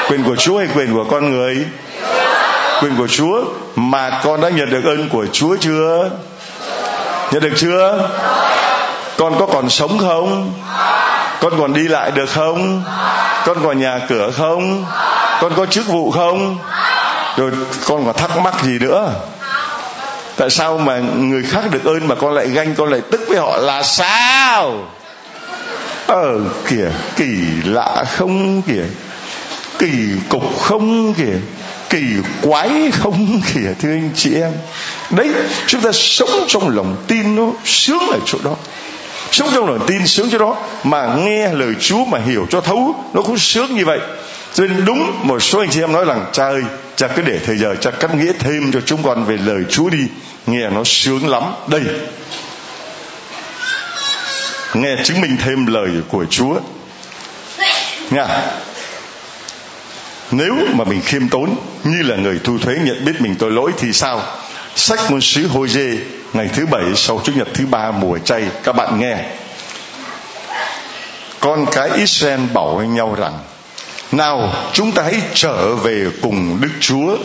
Quyền của chúa hay quyền của con người? Quyền của chúa. Mà con đã nhận được ơn của chúa chưa? Nhận được chưa? Con có còn sống không? Con còn đi lại được không? Con còn nhà cửa không? Con có chức vụ không? Rồi con còn thắc mắc gì nữa? Tại sao mà người khác được ơn mà con lại ganh, con lại tức với họ là sao? Ờ kìa, kỳ lạ không kìa. Kỳ cục không kìa. Kỳ quái không kìa, thưa anh chị em. Đấy, chúng ta sống trong lòng tin nó sướng ở chỗ đó. Sống trong lòng tin sướng chỗ đó mà nghe lời Chúa mà hiểu cho thấu, nó cũng sướng như vậy. Cho nên đúng một số anh chị em nói rằng, cha ơi cha cứ để thời giờ, cha cắt nghĩa thêm cho chúng con về lời Chúa đi. Nghe nó sướng lắm. Đây. Nghe chứng minh thêm lời của Chúa. Nha. Nếu mà mình khiêm tốn, như là người thu thuế nhận biết mình tội lỗi thì sao? Sách ngôn sứ hôi dê ngày thứ bảy sau chủ nhật thứ ba, mùa chay. Các bạn nghe. Con cái Israel bảo với nhau rằng nào, chúng ta hãy trở về cùng Đức Chúa.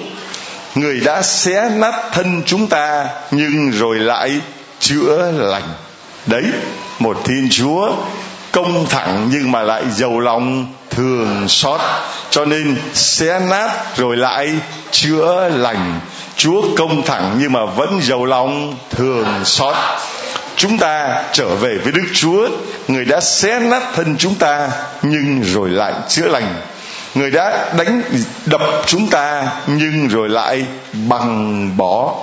Người đã xé nát thân chúng ta, Nhưng rồi lại chữa lành. Đấy, Một Thiên Chúa công thẳng nhưng mà lại giàu lòng, thường xót. Cho nên xé nát rồi lại chữa lành. Chúa công thẳng nhưng mà vẫn giàu lòng, thường xót. Chúng ta trở về với đức chúa. Người đã xé nát thân chúng ta, nhưng rồi lại chữa lành người đã đánh đập chúng ta, nhưng rồi lại bằng bỏ.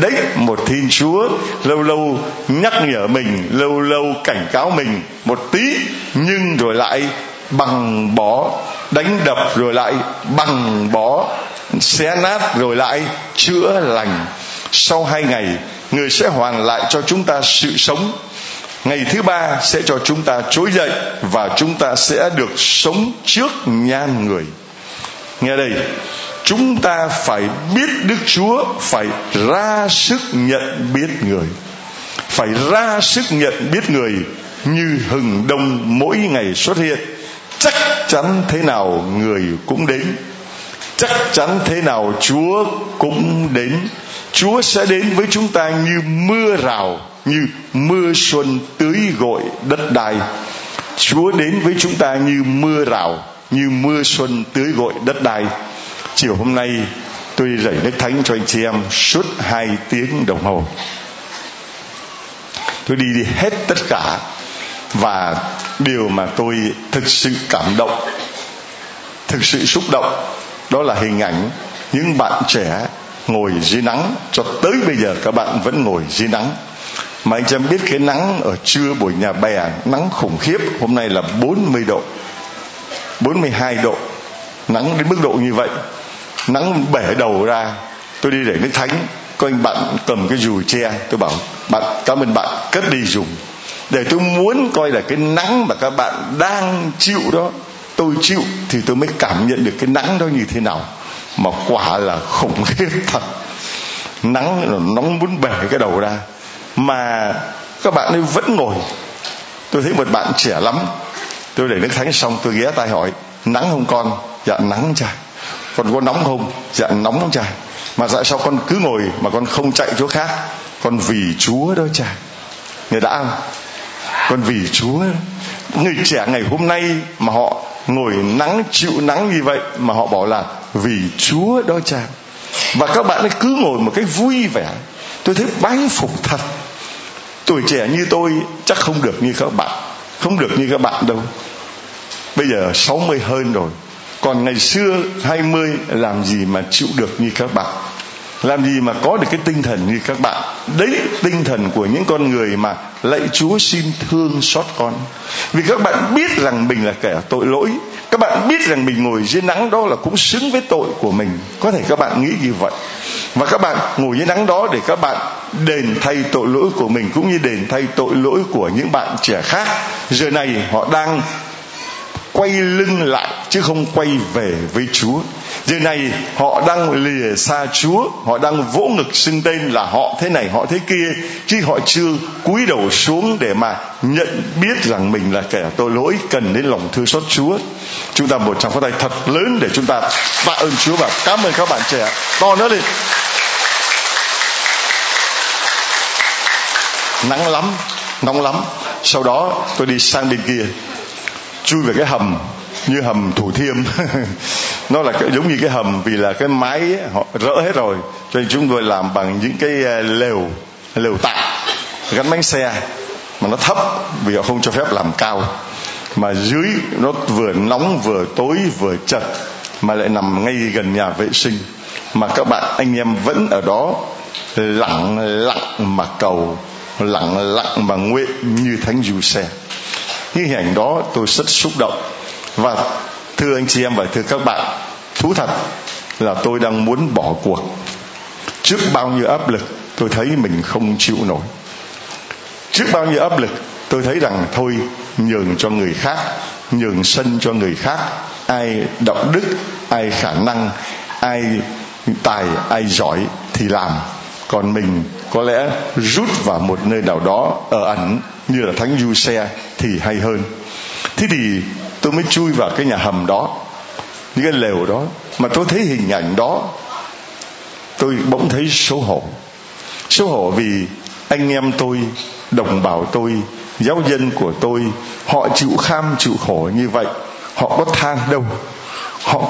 Đấy, một thiên chúa lâu lâu nhắc nhở mình, lâu lâu cảnh cáo mình một tí, nhưng rồi lại bằng bỏ. Đánh đập rồi lại bằng bỏ. Xé nát rồi lại chữa lành. Sau hai ngày, người sẽ hoàn lại cho chúng ta sự sống ngày thứ ba sẽ cho chúng ta trỗi dậy và chúng ta sẽ được sống trước nhan người. Nghe đây, chúng ta phải biết đức chúa, phải ra sức nhận biết người. Phải ra sức nhận biết người như hừng đông mỗi ngày xuất hiện. Chắc chắn thế nào người cũng đến. Chắc chắn thế nào chúa cũng đến. Chúa sẽ đến với chúng ta như mưa rào như mưa xuân tưới gội đất đai. Chúa đến với chúng ta như mưa rào, như mưa xuân tưới gội đất đai. Chiều hôm nay, tôi đi rảy nước thánh cho anh chị em suốt hai tiếng đồng hồ. Tôi đi đi hết tất cả và điều mà tôi thực sự cảm động, thực sự xúc động, đó là hình ảnh những bạn trẻ ngồi dưới nắng cho tới bây giờ các bạn vẫn ngồi dưới nắng mà anh chị em biết cái nắng ở trưa buổi nhà bè, nắng khủng khiếp, hôm nay là 40 độ 42 độ. Nắng đến mức độ như vậy. Nắng bể đầu ra, tôi đi để nước thánh, có anh bạn cầm cái dù che, tôi bảo, bạn, cảm ơn bạn, cất đi dùng. Để tôi muốn coi là cái nắng mà các bạn đang chịu đó, tôi chịu thì tôi mới cảm nhận được cái nắng đó như thế nào. Mà quả là khủng khiếp thật. Nắng nóng muốn bể cái đầu ra mà các bạn ấy vẫn ngồi. Tôi thấy một bạn trẻ lắm. Tôi để nước thánh xong, tôi ghé tay hỏi, nắng không con? Dạ nắng cha. Con có nóng không? Dạ nóng cha. Mà tại sao con cứ ngồi mà con không chạy chỗ khác? Con vì chúa đó cha. Người đã không? Con vì chúa. Người trẻ ngày hôm nay mà họ ngồi nắng, chịu nắng như vậy mà họ bảo là vì chúa đó cha. Và các bạn ấy cứ ngồi một cách vui vẻ. Tôi thấy bái phục thật tuổi trẻ như tôi chắc không được như các bạn, không được như các bạn đâu. Bây giờ 60 hơn rồi, còn ngày xưa 20 làm gì mà chịu được như các bạn? Làm gì mà có được cái tinh thần như các bạn? Đấy, tinh thần của những con người mà lạy chúa xin thương xót con. Vì các bạn biết rằng mình là kẻ tội lỗi, các bạn biết rằng mình ngồi dưới nắng đó là cũng xứng với tội của mình. Có thể các bạn nghĩ như vậy và các bạn ngồi dưới nắng đó để các bạn đền thay tội lỗi của mình cũng như đền thay tội lỗi của những bạn trẻ khác giờ này họ đang quay lưng lại chứ không quay về với Chúa. Giờ này họ đang lìa xa Chúa, họ đang vỗ ngực xưng tên là họ thế này họ thế kia, chứ họ chưa cúi đầu xuống để mà nhận biết rằng mình là kẻ tội lỗi cần đến lòng thương xót Chúa. Chúng ta một tràng pháo tay thật lớn để chúng ta tạ ơn Chúa và cảm ơn các bạn trẻ. To nữa đi. Nắng lắm nóng lắm. Sau đó tôi đi sang bên kia. Chui về cái hầm như hầm thủ thiêm. *laughs* Nó là cái, giống như cái hầm vì là cái máy ấy, họ rỡ hết rồi. Cho nên chúng tôi làm bằng những cái à, lều lều tạm gắn bánh xe. Mà nó thấp vì họ không cho phép làm cao. Mà dưới nó vừa nóng vừa tối vừa chật mà lại nằm ngay gần nhà vệ sinh. Mà các bạn anh em vẫn ở đó lặng lặng mà cầu lặng lặng mà nguyện như thánh du xe. Những hình ảnh đó tôi rất xúc động. Và thưa anh chị em và thưa các bạn, thú thật là tôi đang muốn bỏ cuộc. Trước bao nhiêu áp lực, tôi thấy mình không chịu nổi. Trước bao nhiêu áp lực, tôi thấy rằng thôi, nhường cho người khác, nhường sân cho người khác. Ai đạo đức, ai khả năng, ai tài, ai giỏi thì làm. Còn mình có lẽ rút vào một nơi nào đó ở ẩn như là thánh du xe thì hay hơn. Thế thì tôi mới chui vào cái nhà hầm đó, những cái lều đó, mà tôi thấy hình ảnh đó, tôi bỗng thấy xấu hổ. Xấu hổ vì anh em tôi, đồng bào tôi, giáo dân của tôi, họ chịu kham, chịu khổ như vậy, họ có than đâu, họ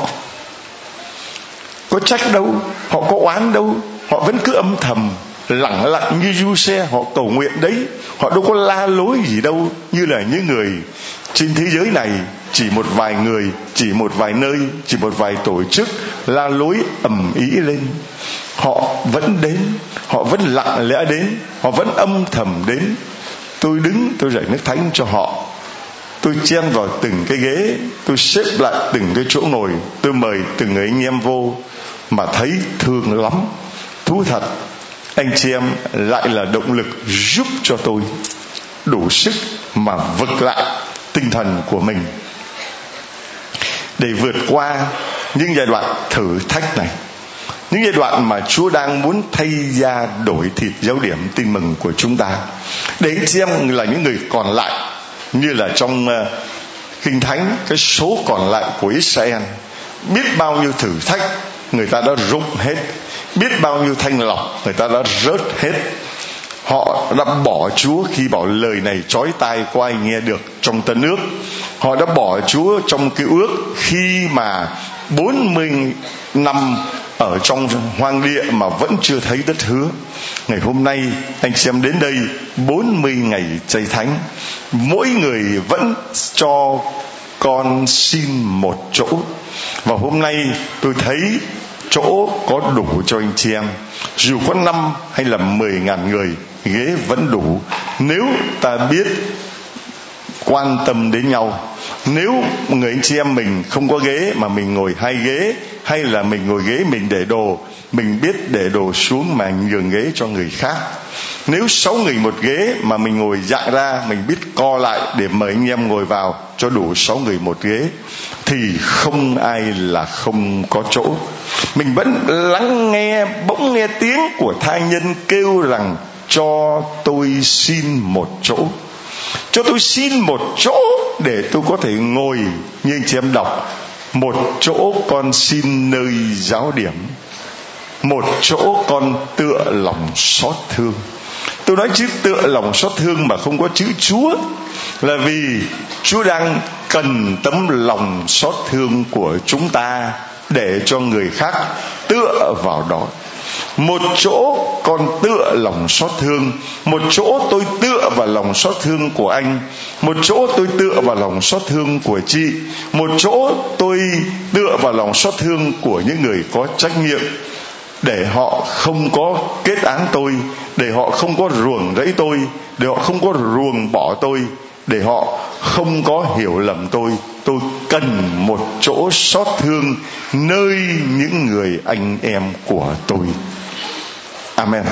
có trách đâu, họ có oán đâu, họ vẫn cứ âm thầm lặng lặng như du xe, họ cầu nguyện đấy. Họ đâu có la lối gì đâu, như là những người trên thế giới này. Chỉ một vài người, chỉ một vài nơi, chỉ một vài tổ chức la lối ầm ý lên. Họ vẫn đến, họ vẫn lặng lẽ đến, họ vẫn âm thầm đến. Tôi đứng, tôi dạy nước thánh cho họ. Tôi chen vào từng cái ghế, tôi xếp lại từng cái chỗ ngồi. Tôi mời từng người anh em vô mà thấy thương lắm. Thú thật anh chị em lại là động lực giúp cho tôi đủ sức mà vực lại tinh thần của mình. Để vượt qua những giai đoạn thử thách này những giai đoạn mà Chúa đang muốn thay da đổi thịt giáo điểm tin mừng của chúng ta. Để anh chị em là những người còn lại như là trong uh, kinh thánh cái số còn lại của Israel biết bao nhiêu thử thách người ta đã rụng hết biết bao nhiêu thanh lọc, người ta đã rớt hết. Họ đã bỏ Chúa khi bảo lời này chói tai có ai nghe được trong tân ước. Họ đã bỏ Chúa trong cái ước khi mà 40 năm ở trong hoang địa mà vẫn chưa thấy đất hứa. Ngày hôm nay, anh xem đến đây 40 ngày chay thánh. Mỗi người vẫn cho con xin một chỗ. Và hôm nay, tôi thấy chỗ có đủ cho anh chị em. Dù có năm hay là mười ngàn người, ghế vẫn đủ. Nếu ta biết quan tâm đến nhau, nếu người anh chị em mình không có ghế mà mình ngồi hai ghế, hay là mình ngồi ghế mình để đồ, mình biết để đồ xuống mà nhường ghế cho người khác. Nếu sáu người một ghế mà mình ngồi dạng ra, mình biết co lại để mời anh em ngồi vào cho đủ sáu người một ghế thì không ai là không có chỗ. Mình vẫn lắng nghe, bỗng nghe tiếng của tha nhân kêu rằng, cho tôi xin một chỗ. Cho tôi xin một chỗ để tôi có thể ngồi, như anh chị em đọc, một chỗ con xin nơi giáo điểm, một chỗ con tựa lòng xót thương tôi nói chữ tựa lòng xót thương mà không có chữ chúa là vì chúa đang cần tấm lòng xót thương của chúng ta để cho người khác tựa vào đó. Một chỗ con tựa lòng xót thương, một chỗ tôi tựa vào lòng xót thương của anh, một chỗ tôi tựa vào lòng xót thương của chị, một chỗ tôi tựa vào lòng xót thương của những người có trách nhiệm để họ không có kết án tôi, để họ không có ruồng rẫy tôi, để họ không có ruồng bỏ tôi, để họ không có hiểu lầm tôi. Tôi cần một chỗ xót thương nơi những người anh em của tôi. Amen.